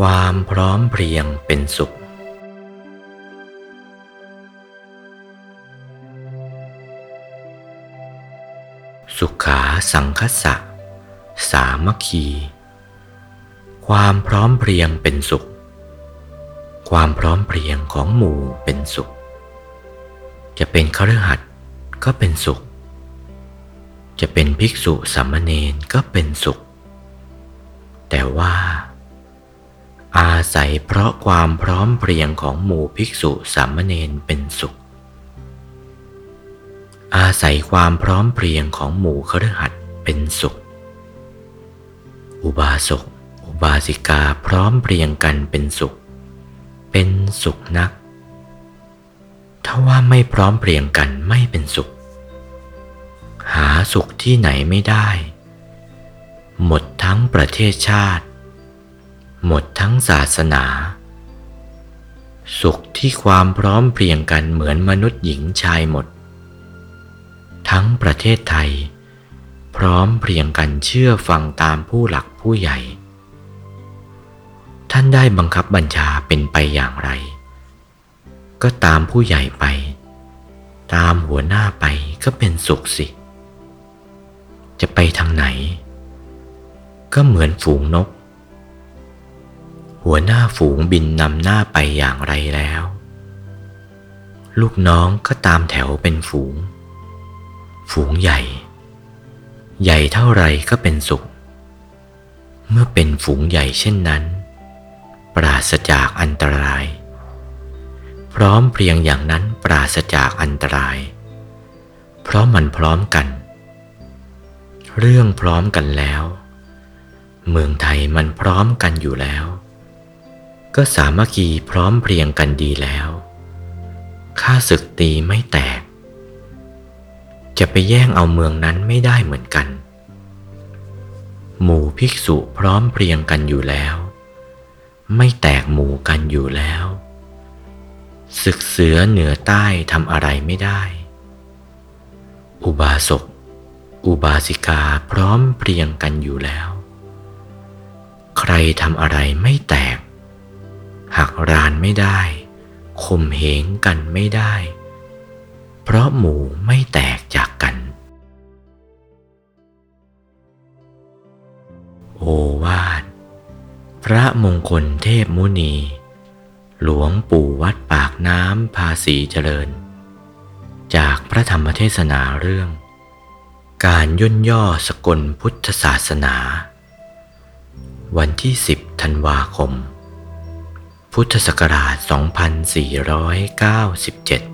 ความพร้อมเพรียงเป็นสุข สุขาสังคสะ สามัคคี ความพร้อมเพรียงเป็นสุข ความพร้อมเพรียงของหมู่เป็นสุข จะเป็นคฤหัสถ์ก็เป็นสุข จะเป็นภิกษุสามเณรก็เป็นสุข แต่ว่า อาศัยเพราะความพร้อมเพรียงของหมู่ภิกษุสามเณรเป็นสุข อาศัยความพร้อมเพรียงของหมู่คฤหัสถ์เป็นสุข อุบาสก อุบาสิกาพร้อมเพรียงกันเป็นสุข เป็นสุขนัก ถ้าว่าไม่พร้อมเพรียงกันไม่เป็นสุข หาสุขที่ไหนไม่ได้ หมดทั้งประเทศชาติ หมดทั้งศาสนา สุขที่ความพร้อมเพรียงกันเหมือนมนุษย์หญิงชายหมด ทั้งประเทศไทย พร้อมเพรียงกันเชื่อฟังตามผู้หลักผู้ใหญ่ ท่านได้บังคับบัญชาเป็นไปอย่างไร ก็ตามผู้ใหญ่ไป ตามหัวหน้าไปก็เป็นสุขสิ จะไปทางไหน ก็เหมือนฝูงนก หัวหน้าฝูงบินนำหน้าไปอย่างไรแล้ว ลูกน้องก็ตามแถวเป็นฝูง ฝูงใหญ่ ใหญ่เท่าไรก็เป็นสุข เมื่อเป็นฝูงใหญ่เช่นนั้น ปราศจากอันตราย พร้อมเพรียงอย่างนั้นปราศจากอันตราย เพราะมันพร้อมกัน เรื่องพร้อมกันแล้ว เมืองไทยมันพร้อมกันอยู่แล้ว ก็สามัคคีพร้อมเพรียงกันดีแล้วข้าศึกตีไม่แตก จะไปแย่งเอาเมืองนั้นไม่ได้เหมือนกัน หมู่ภิกษุพร้อมเพรียงกันอยู่แล้ว ไม่แตกหมู่กันอยู่แล้วศึกเสือเหนือใต้ทำอะไรไม่ได้ อุบาสก อุบาสิกาพร้อมเพรียงกันอยู่แล้ว ใครทำอะไรไม่แตกหัก รานไม่ได้ข่มเหงกันไม่ได้ เพราะหมู่ไม่แตกจากกัน โอวาท พระมงคลเทพมุนี หลวงปู่วัดปากน้ำภาษีเจริญ จากพระธรรมเทศนาเรื่อง การย่นย่อสกลพุทธศาสนา วันที่ 10 ธันวาคม พุทธศักราช 2497